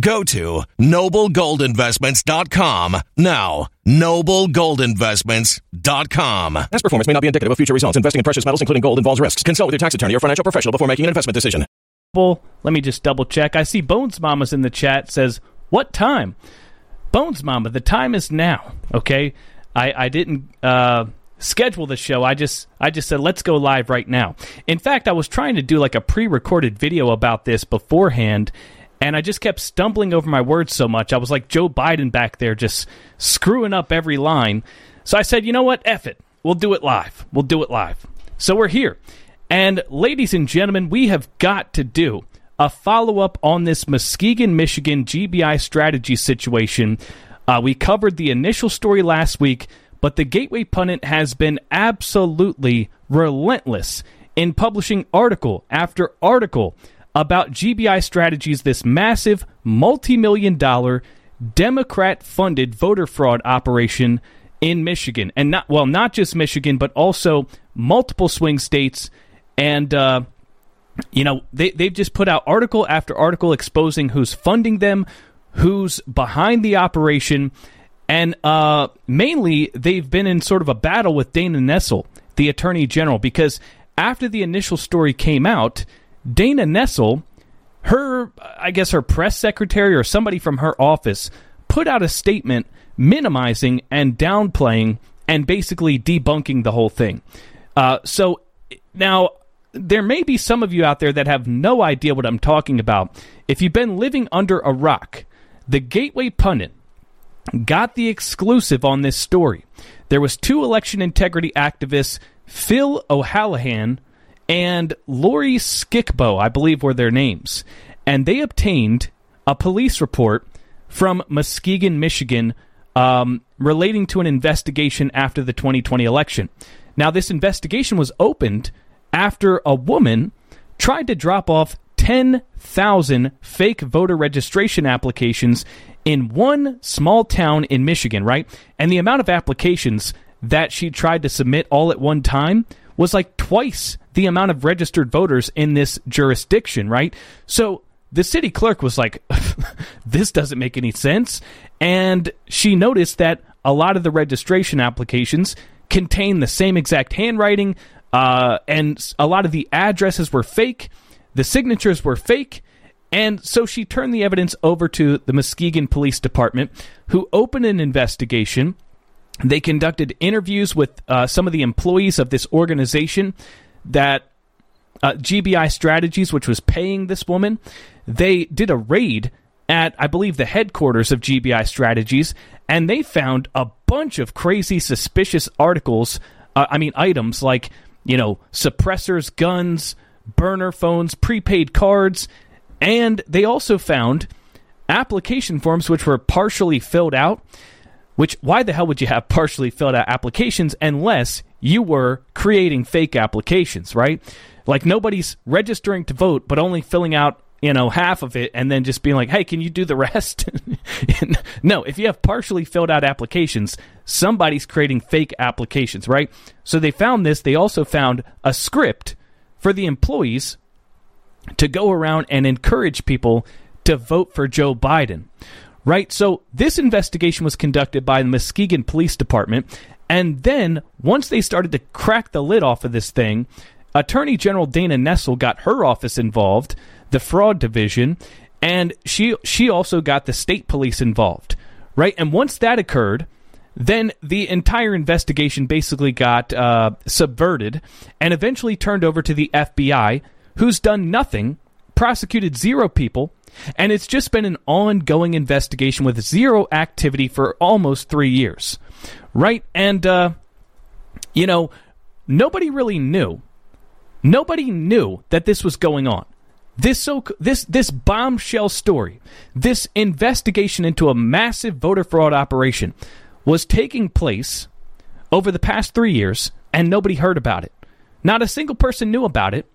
Go to noblegoldinvestments.com now. Noblegoldinvestments.com. Past performance may not be indicative of future results. Investing in precious metals, including gold, involves risks. Consult with your tax attorney or financial professional before making an investment decision. Let me just double check. I see Bones Mama's in the chat says, What time? Bones Mama, the time is now. Okay. I, I didn't uh, schedule the show. I just I just said let's go live right now. In fact, I was trying to do like a pre-recorded video about this beforehand, and I just kept stumbling over my words so much. I was like Joe Biden back there, just screwing up every line. So I said, you know what? F it. We'll do it live. We'll do it live. So we're here. And ladies and gentlemen, we have got to do a follow up on this Muskegon, Michigan GBI strategy situation uh, we covered the initial story last week, but the Gateway Pundit has been absolutely relentless in publishing article after article about GBI Strategies, this massive multi million dollar Democrat funded voter fraud operation in Michigan. And not, well, not just Michigan, but also multiple swing states and uh, you know, they, they've just put out article after article exposing who's funding them, who's behind the operation, and uh, mainly they've been in sort of a battle with Dana Nessel, the Attorney General, because after the initial story came out, Dana Nessel, her, I guess her press secretary or somebody from her office, put out a statement minimizing and downplaying and basically debunking the whole thing. Uh, so now there may be some of you out there that have no idea what I'm talking about. If you've been living under a rock, the Gateway Pundit got the exclusive on this story. There was two election integrity activists, Phil O'Hallahan and Lori Skickbo, I believe were their names, and they obtained a police report from Muskegon, Michigan, um, relating to an investigation after the 2020 election. Now, this investigation was opened after a woman tried to drop off 10,000 fake voter registration applications in one small town in Michigan, right? And the amount of applications that she tried to submit all at one time was like twice the amount of registered voters in this jurisdiction, right? So the city clerk was like, this doesn't make any sense. And she noticed that a lot of the registration applications contain the same exact handwriting, uh, and a lot of the addresses were fake, the signatures were fake, and so she turned the evidence over to the Muskegon Police Department, who opened an investigation. They conducted interviews with uh, some of the employees of this organization that uh, GBI Strategies, which was paying this woman. They did a raid at, I believe, the headquarters of GBI Strategies, and they found a bunch of crazy, suspicious articles. Uh, I mean, items like you know, suppressors, guns, burner phones, prepaid cards, and they also found application forms which were partially filled out. Which, why the hell would you have partially filled out applications unless you were creating fake applications, right? Like nobody's registering to vote, but only filling out you know half of it and then just being like hey can you do the rest? No if you have partially filled out applications somebody's creating fake applications right? So they found this. They also found a script for the employees to go around and encourage people to vote for Joe Biden right so this investigation was conducted by the Muskegon Police Department and then once they started to crack the lid off of this thing Attorney General Dana Nessel got her office involved the fraud division, and she she also got the state police involved, right? And once that occurred, then the entire investigation basically got uh, subverted and eventually turned over to the FBI, who's done nothing, prosecuted zero people, and it's just been an ongoing investigation with zero activity for almost three years, right? And uh, you know, nobody really knew. Nobody knew that this was going on. This so this this bombshell story, this investigation into a massive voter fraud operation was taking place over the past 3 years and nobody heard about it. Not a single person knew about it.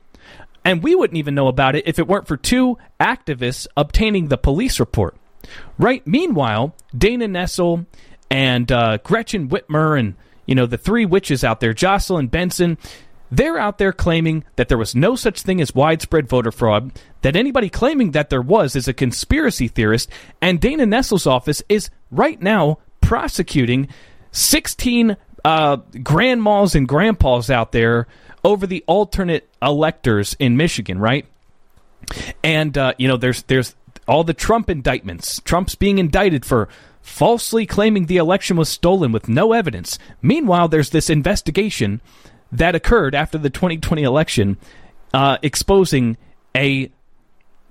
And we wouldn't even know about it if it weren't for two activists obtaining the police report. Right? Meanwhile, Dana Nessel and uh, Gretchen Whitmer and you know the three witches out there, Jocelyn Benson, they're out there claiming that there was no such thing as widespread voter fraud, that anybody claiming that there was is a conspiracy theorist, and Dana Nessel's office is right now prosecuting 16 uh, grandmas and grandpas out there over the alternate electors in Michigan, right? And uh, you know, there's there's all the Trump indictments. Trump's being indicted for falsely claiming the election was stolen with no evidence. Meanwhile, there's this investigation that occurred after the 2020 election, uh, exposing a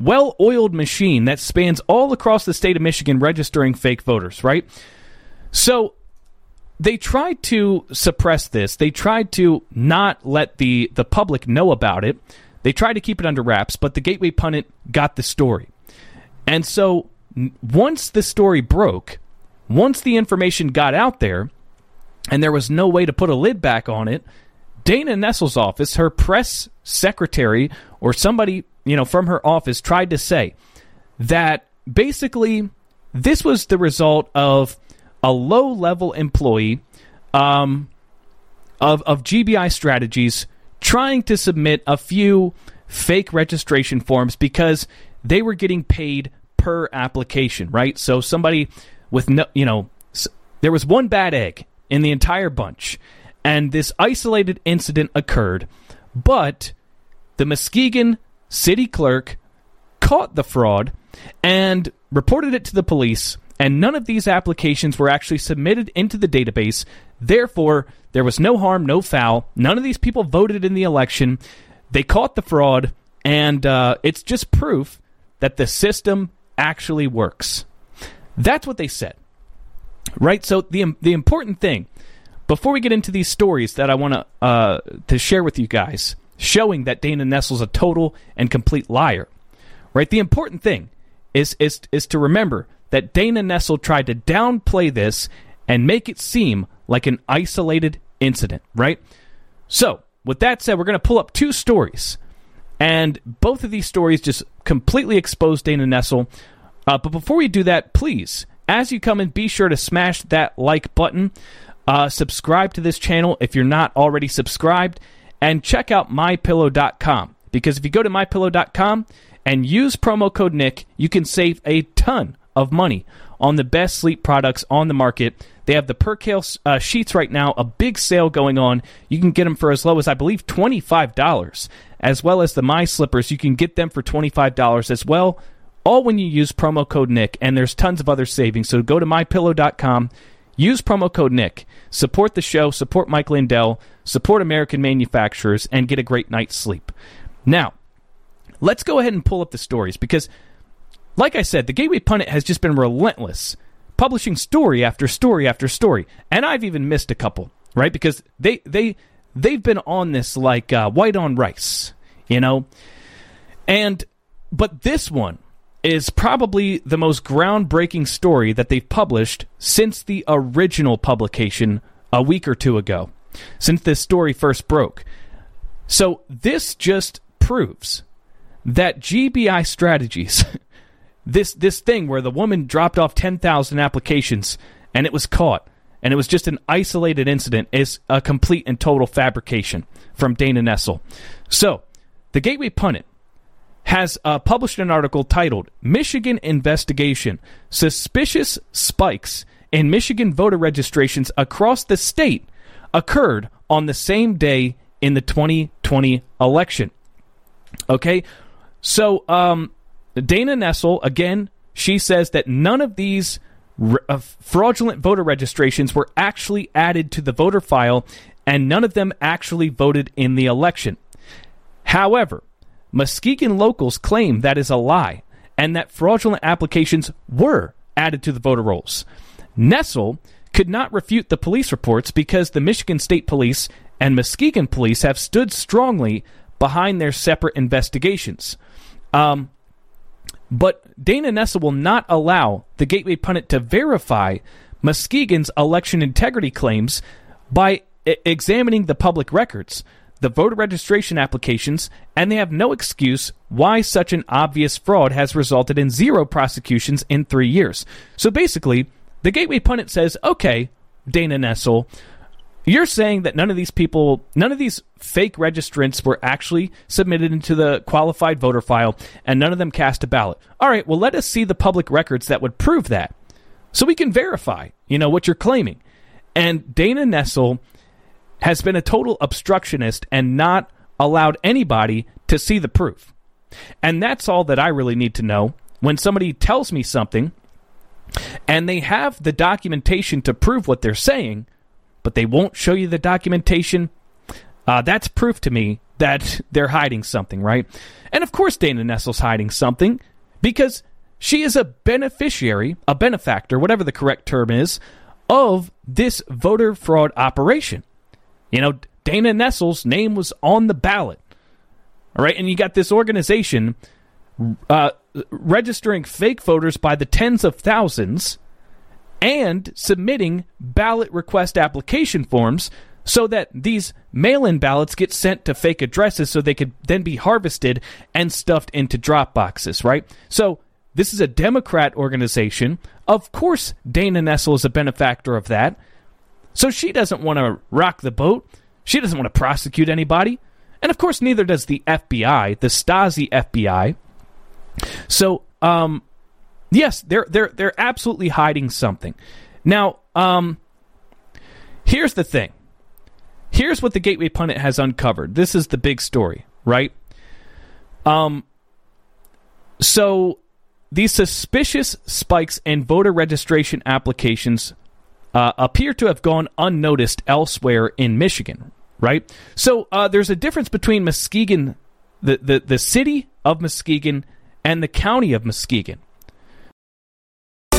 well oiled machine that spans all across the state of Michigan registering fake voters, right? So they tried to suppress this. They tried to not let the, the public know about it. They tried to keep it under wraps, but the Gateway Pundit got the story. And so once the story broke, once the information got out there, and there was no way to put a lid back on it, Dana Nessel's office, her press secretary or somebody, you know, from her office tried to say that basically this was the result of a low-level employee um, of of GBI strategies trying to submit a few fake registration forms because they were getting paid per application, right? So somebody with no, you know, there was one bad egg in the entire bunch, and this isolated incident occurred, but the Muskegon city clerk caught the fraud and reported it to the police and none of these applications were actually submitted into the database. Therefore, there was no harm, no foul. None of these people voted in the election. They caught the fraud, and uh, it's just proof that the system actually works. That's what they said, right? So the the important thing before we get into these stories that I want to uh, to share with you guys, showing that Dana Nessel's a total and complete liar, right? The important thing is is is to remember that Dana Nessel tried to downplay this and make it seem like an isolated incident, right? So, with that said, we're going to pull up two stories. And both of these stories just completely expose Dana Nessel. Uh, but before we do that, please, as you come in, be sure to smash that like button. Uh, subscribe to this channel if you're not already subscribed. And check out mypillow.com. Because if you go to mypillow.com and use promo code Nick, you can save a ton of money on the best sleep products on the market. They have the Percale uh, sheets right now, a big sale going on. You can get them for as low as, I believe, $25, as well as the My Slippers. You can get them for $25 as well, all when you use promo code Nick. And there's tons of other savings. So go to mypillow.com, use promo code Nick, support the show, support Mike Lindell, support American manufacturers, and get a great night's sleep. Now, let's go ahead and pull up the stories because like I said, the Gateway Pundit has just been relentless, publishing story after story after story, and I've even missed a couple, right? Because they they they've been on this like uh, white on rice, you know, and but this one is probably the most groundbreaking story that they've published since the original publication a week or two ago, since this story first broke. So this just proves that GBI strategies this this thing where the woman dropped off 10,000 applications and it was caught and it was just an isolated incident is a complete and total fabrication from Dana Nessel. So, the Gateway Pundit has uh, published an article titled Michigan Investigation Suspicious Spikes in Michigan Voter Registrations Across the State Occurred on the Same Day in the 2020 Election. Okay, so um, Dana Nessel, again, she says that none of these uh, fraudulent voter registrations were actually added to the voter file and none of them actually voted in the election. However, Muskegon locals claim that is a lie and that fraudulent applications were added to the voter rolls. Nessel could not refute the police reports because the Michigan State Police and Muskegon Police have stood strongly behind their separate investigations. Um, but Dana Nessel will not allow the Gateway Pundit to verify Muskegon's election integrity claims by I- examining the public records, the voter registration applications, and they have no excuse why such an obvious fraud has resulted in zero prosecutions in three years. So basically, the Gateway Pundit says, okay, Dana Nessel, you're saying that none of these people, none of these fake registrants were actually submitted into the qualified voter file, and none of them cast a ballot. All right, well, let us see the public records that would prove that, so we can verify, you know, what you're claiming. And Dana Nessel has been a total obstructionist and not allowed anybody to see the proof. And that's all that I really need to know. When somebody tells me something and they have the documentation to prove what they're saying, but they won't show you the documentation, uh, that's proof to me that they're hiding something, right? And of course, Dana Nessel's hiding something because she is a beneficiary, a benefactor, whatever the correct term is, of this voter fraud operation. You know, Dana Nessel's name was on the ballot. All right, and you got this organization uh, registering fake voters by the tens of thousands and submitting ballot request application forms so that these mail in ballots get sent to fake addresses so they could then be harvested and stuffed into drop boxes, right? So this is a Democrat organization. Of course, Dana Nessel is a benefactor of that. So she doesn't want to rock the boat. She doesn't want to prosecute anybody. And of course, neither does the FBI, the Stasi FBI. So, um, yes, they're they're they're absolutely hiding something. Now, um, here's the thing. Here's what the Gateway Pundit has uncovered. This is the big story, right? Um, so these suspicious spikes in voter registration applications uh, appear to have gone unnoticed elsewhere in Michigan, right? So uh, there's a difference between Muskegon, the, the, the city of Muskegon, and the county of Muskegon.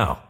now.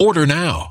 Order now.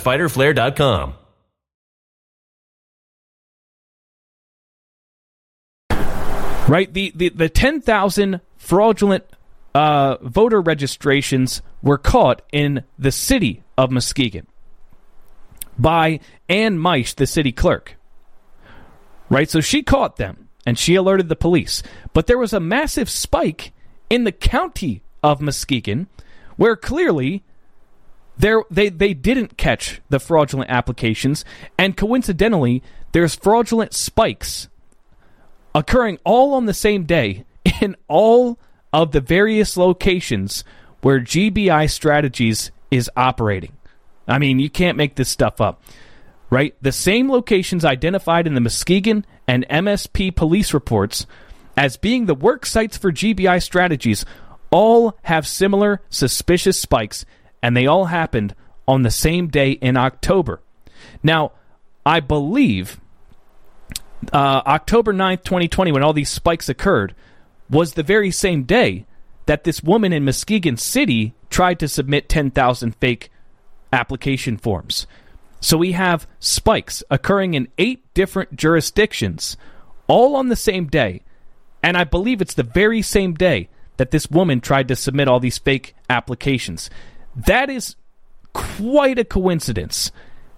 fighterflare.com. Right? The, the, the 10,000 fraudulent uh, voter registrations were caught in the city of Muskegon by Ann Meisch, the city clerk. Right? So she caught them and she alerted the police. But there was a massive spike in the county of Muskegon where clearly there they they didn't catch the fraudulent applications and coincidentally there's fraudulent spikes occurring all on the same day in all of the various locations where GBI strategies is operating. I mean, you can't make this stuff up. Right? The same locations identified in the Muskegon and MSP police reports as being the work sites for GBI strategies all have similar suspicious spikes and they all happened on the same day in October. Now, I believe uh, October 9th, 2020, when all these spikes occurred, was the very same day that this woman in Muskegon City tried to submit 10,000 fake application forms. So we have spikes occurring in eight different jurisdictions, all on the same day. And I believe it's the very same day that this woman tried to submit all these fake applications. That is quite a coincidence.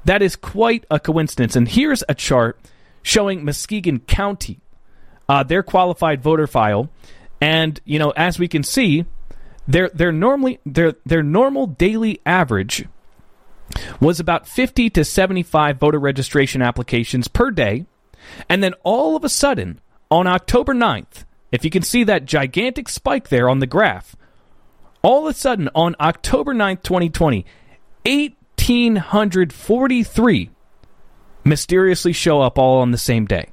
That is quite a coincidence. And here's a chart showing Muskegon County, uh, their qualified voter file, and you know, as we can see, their their normally their their normal daily average was about 50 to 75 voter registration applications per day. And then all of a sudden, on October 9th, if you can see that gigantic spike there on the graph, all of a sudden on October 9th, 2020, 1,843 mysteriously show up all on the same day.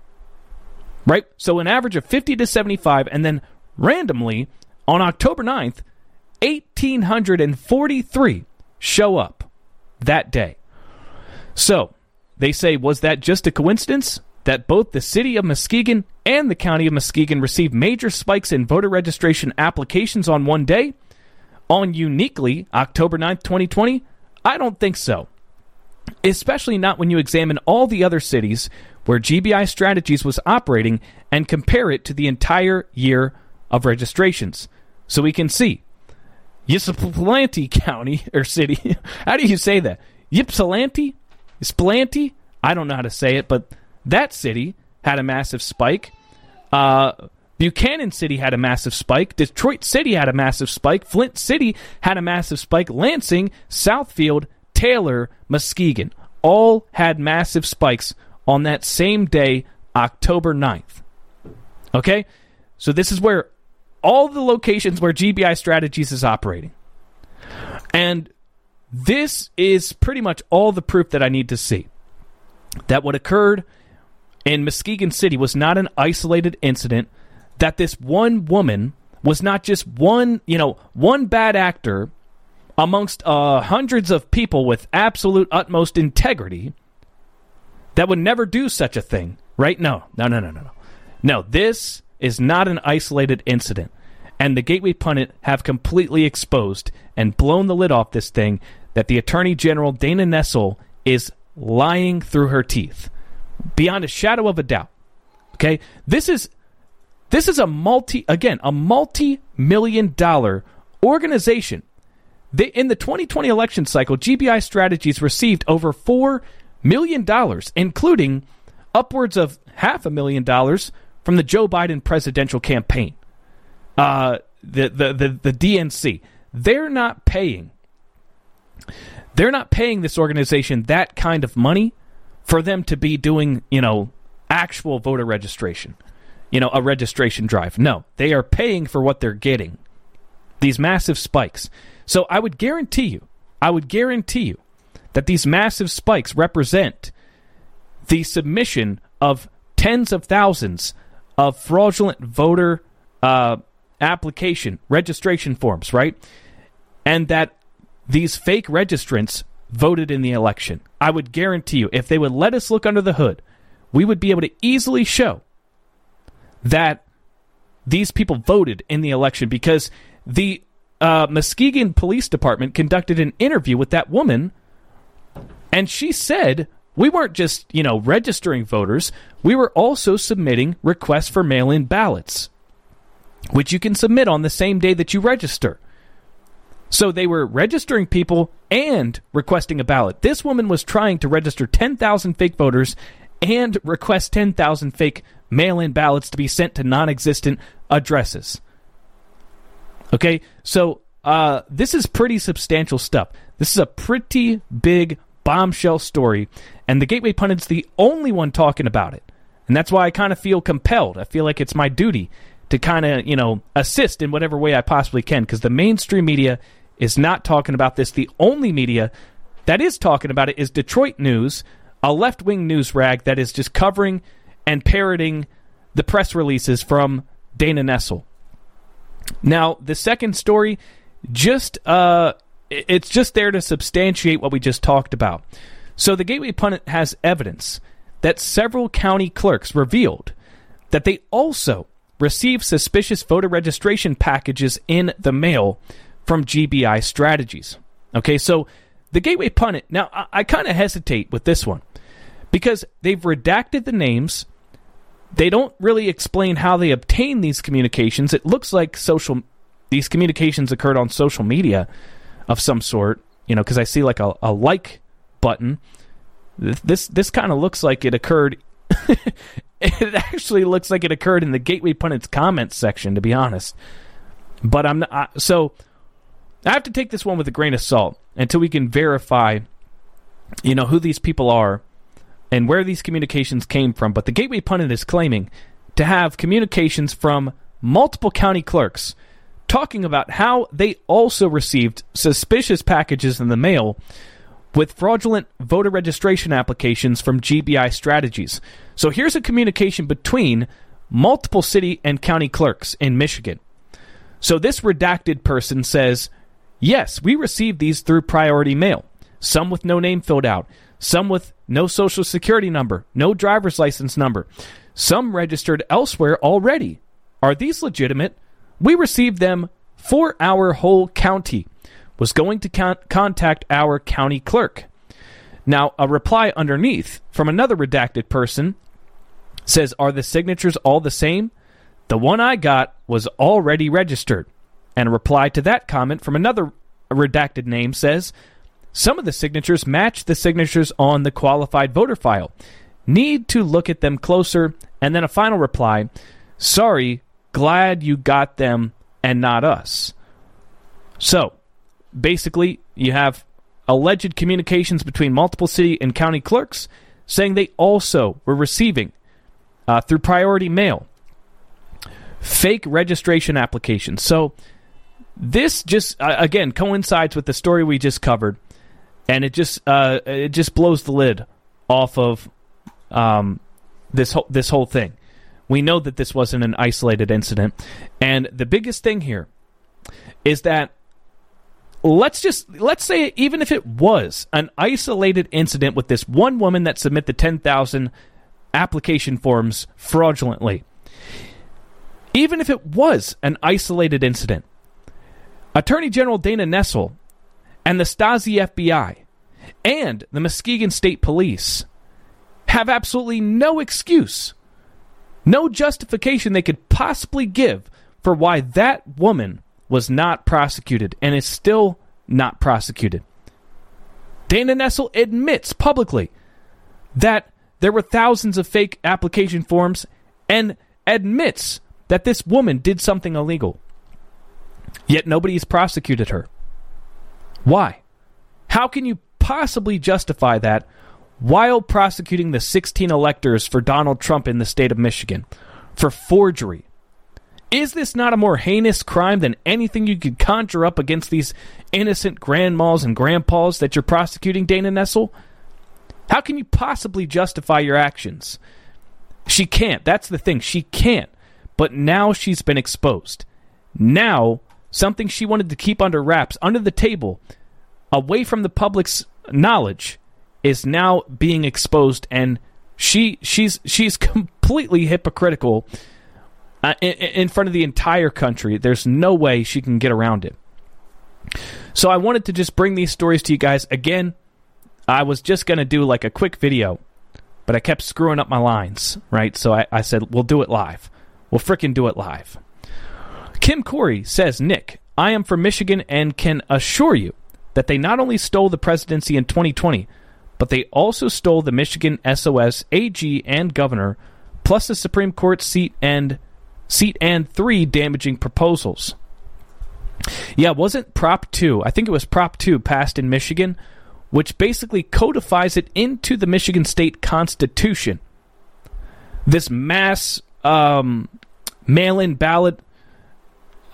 Right? So an average of 50 to 75, and then randomly on October 9th, 1,843 show up that day. So they say, was that just a coincidence that both the city of Muskegon and the county of Muskegon received major spikes in voter registration applications on one day? On uniquely October 9th, 2020? I don't think so. Especially not when you examine all the other cities where GBI Strategies was operating and compare it to the entire year of registrations. So we can see Ypsilanti County or city. how do you say that? Ypsilanti? Ypsilanti? I don't know how to say it, but that city had a massive spike. Uh, Buchanan City had a massive spike. Detroit City had a massive spike. Flint City had a massive spike. Lansing, Southfield, Taylor, Muskegon all had massive spikes on that same day, October 9th. Okay? So this is where all the locations where GBI Strategies is operating. And this is pretty much all the proof that I need to see that what occurred in Muskegon City was not an isolated incident, that this one woman was not just one, you know, one bad actor amongst uh, hundreds of people with absolute utmost integrity that would never do such a thing, right? No, no, no, no, no, no. No, this is not an isolated incident. And the Gateway Pundit have completely exposed and blown the lid off this thing that the Attorney General Dana Nessel is lying through her teeth. Beyond a shadow of a doubt. Okay? This is this is a multi again, a multi-million dollar organization. They, in the 2020 election cycle, GBI Strategies received over 4 million dollars, including upwards of half a million dollars from the Joe Biden presidential campaign. Uh, the, the, the, the DNC. They're not paying. They're not paying this organization that kind of money for them to be doing, you know, actual voter registration, you know, a registration drive. No, they are paying for what they're getting. These massive spikes. So I would guarantee you, I would guarantee you that these massive spikes represent the submission of tens of thousands of fraudulent voter uh, application registration forms, right? And that these fake registrants voted in the election. I would guarantee you, if they would let us look under the hood, we would be able to easily show that these people voted in the election because the uh, Muskegon Police Department conducted an interview with that woman, and she said we weren't just, you know, registering voters, we were also submitting requests for mail in ballots, which you can submit on the same day that you register. So they were registering people and requesting a ballot. This woman was trying to register 10,000 fake voters and request 10,000 fake mail in ballots to be sent to non existent addresses. Okay, so uh, this is pretty substantial stuff. This is a pretty big bombshell story, and the Gateway Pundit's the only one talking about it. And that's why I kind of feel compelled. I feel like it's my duty to kind of, you know, assist in whatever way I possibly can because the mainstream media is not talking about this. The only media that is talking about it is Detroit News, a left wing news rag that is just covering and parroting the press releases from Dana Nessel. Now, the second story, just uh, it's just there to substantiate what we just talked about. So the Gateway Pundit has evidence that several county clerks revealed that they also received suspicious voter registration packages in the mail from GBI Strategies. Okay, so the Gateway Pundit. Now, I, I kind of hesitate with this one because they've redacted the names. They don't really explain how they obtain these communications. It looks like social these communications occurred on social media of some sort. You know, because I see like a, a like button. This this kind of looks like it occurred. it actually looks like it occurred in the Gateway Pundits comments section, to be honest. But I'm not, I, so I have to take this one with a grain of salt until we can verify, you know, who these people are and where these communications came from. But the Gateway Pundit is claiming to have communications from multiple county clerks talking about how they also received suspicious packages in the mail with fraudulent voter registration applications from GBI Strategies. So here's a communication between multiple city and county clerks in Michigan. So this redacted person says, Yes, we received these through priority mail, some with no name filled out, some with no social security number, no driver's license number, some registered elsewhere already. Are these legitimate? We received them for our whole county. Was going to con- contact our county clerk. Now, a reply underneath from another redacted person says, Are the signatures all the same? The one I got was already registered. And a reply to that comment from another redacted name says, Some of the signatures match the signatures on the qualified voter file. Need to look at them closer. And then a final reply, Sorry, glad you got them and not us. So, basically, you have alleged communications between multiple city and county clerks saying they also were receiving, uh, through priority mail, fake registration applications. So, this just uh, again coincides with the story we just covered, and it just uh, it just blows the lid off of um, this whole this whole thing. We know that this wasn't an isolated incident. And the biggest thing here is that let's just let's say even if it was an isolated incident with this one woman that submit the 10,000 application forms fraudulently. Even if it was an isolated incident, Attorney General Dana Nessel and the Stasi FBI and the Muskegon State Police have absolutely no excuse no justification they could possibly give for why that woman was not prosecuted and is still not prosecuted. Dana Nessel admits publicly that there were thousands of fake application forms and admits that this woman did something illegal. Yet nobody has prosecuted her. Why? How can you possibly justify that while prosecuting the 16 electors for Donald Trump in the state of Michigan for forgery. Is this not a more heinous crime than anything you could conjure up against these innocent grandmas and grandpas that you're prosecuting, Dana Nessel? How can you possibly justify your actions? She can't. That's the thing. She can't. But now she's been exposed. Now, something she wanted to keep under wraps, under the table, away from the public's knowledge, is now being exposed and she she's she's completely hypocritical uh, in, in front of the entire country. There's no way she can get around it. So I wanted to just bring these stories to you guys again. I was just gonna do like a quick video, but I kept screwing up my lines, right? So I, I said we'll do it live. We'll fricking do it live. Kim Corey says, Nick, I am from Michigan and can assure you that they not only stole the presidency in 2020, but they also stole the Michigan SOS AG and governor, plus the Supreme Court seat and seat and three damaging proposals. Yeah, wasn't Prop 2, I think it was Prop 2 passed in Michigan, which basically codifies it into the Michigan state constitution. This mass um, mail in ballot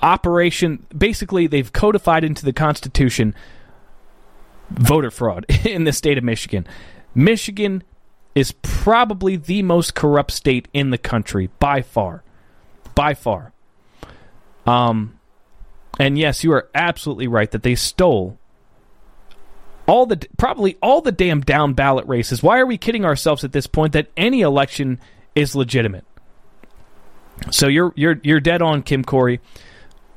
operation, basically, they've codified into the constitution voter fraud in the state of Michigan. Michigan is probably the most corrupt state in the country by far. By far. Um and yes, you are absolutely right that they stole all the probably all the damn down ballot races. Why are we kidding ourselves at this point that any election is legitimate? So you're you're you're dead on Kim Corey.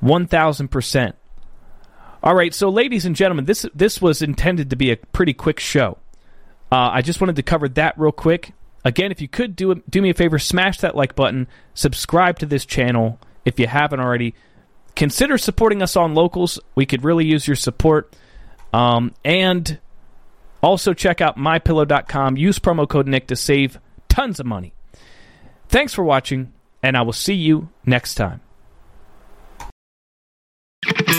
1000%. All right, so ladies and gentlemen, this this was intended to be a pretty quick show. Uh, I just wanted to cover that real quick. Again, if you could do do me a favor, smash that like button, subscribe to this channel if you haven't already. Consider supporting us on locals. We could really use your support. Um, and also check out mypillow.com. Use promo code Nick to save tons of money. Thanks for watching, and I will see you next time.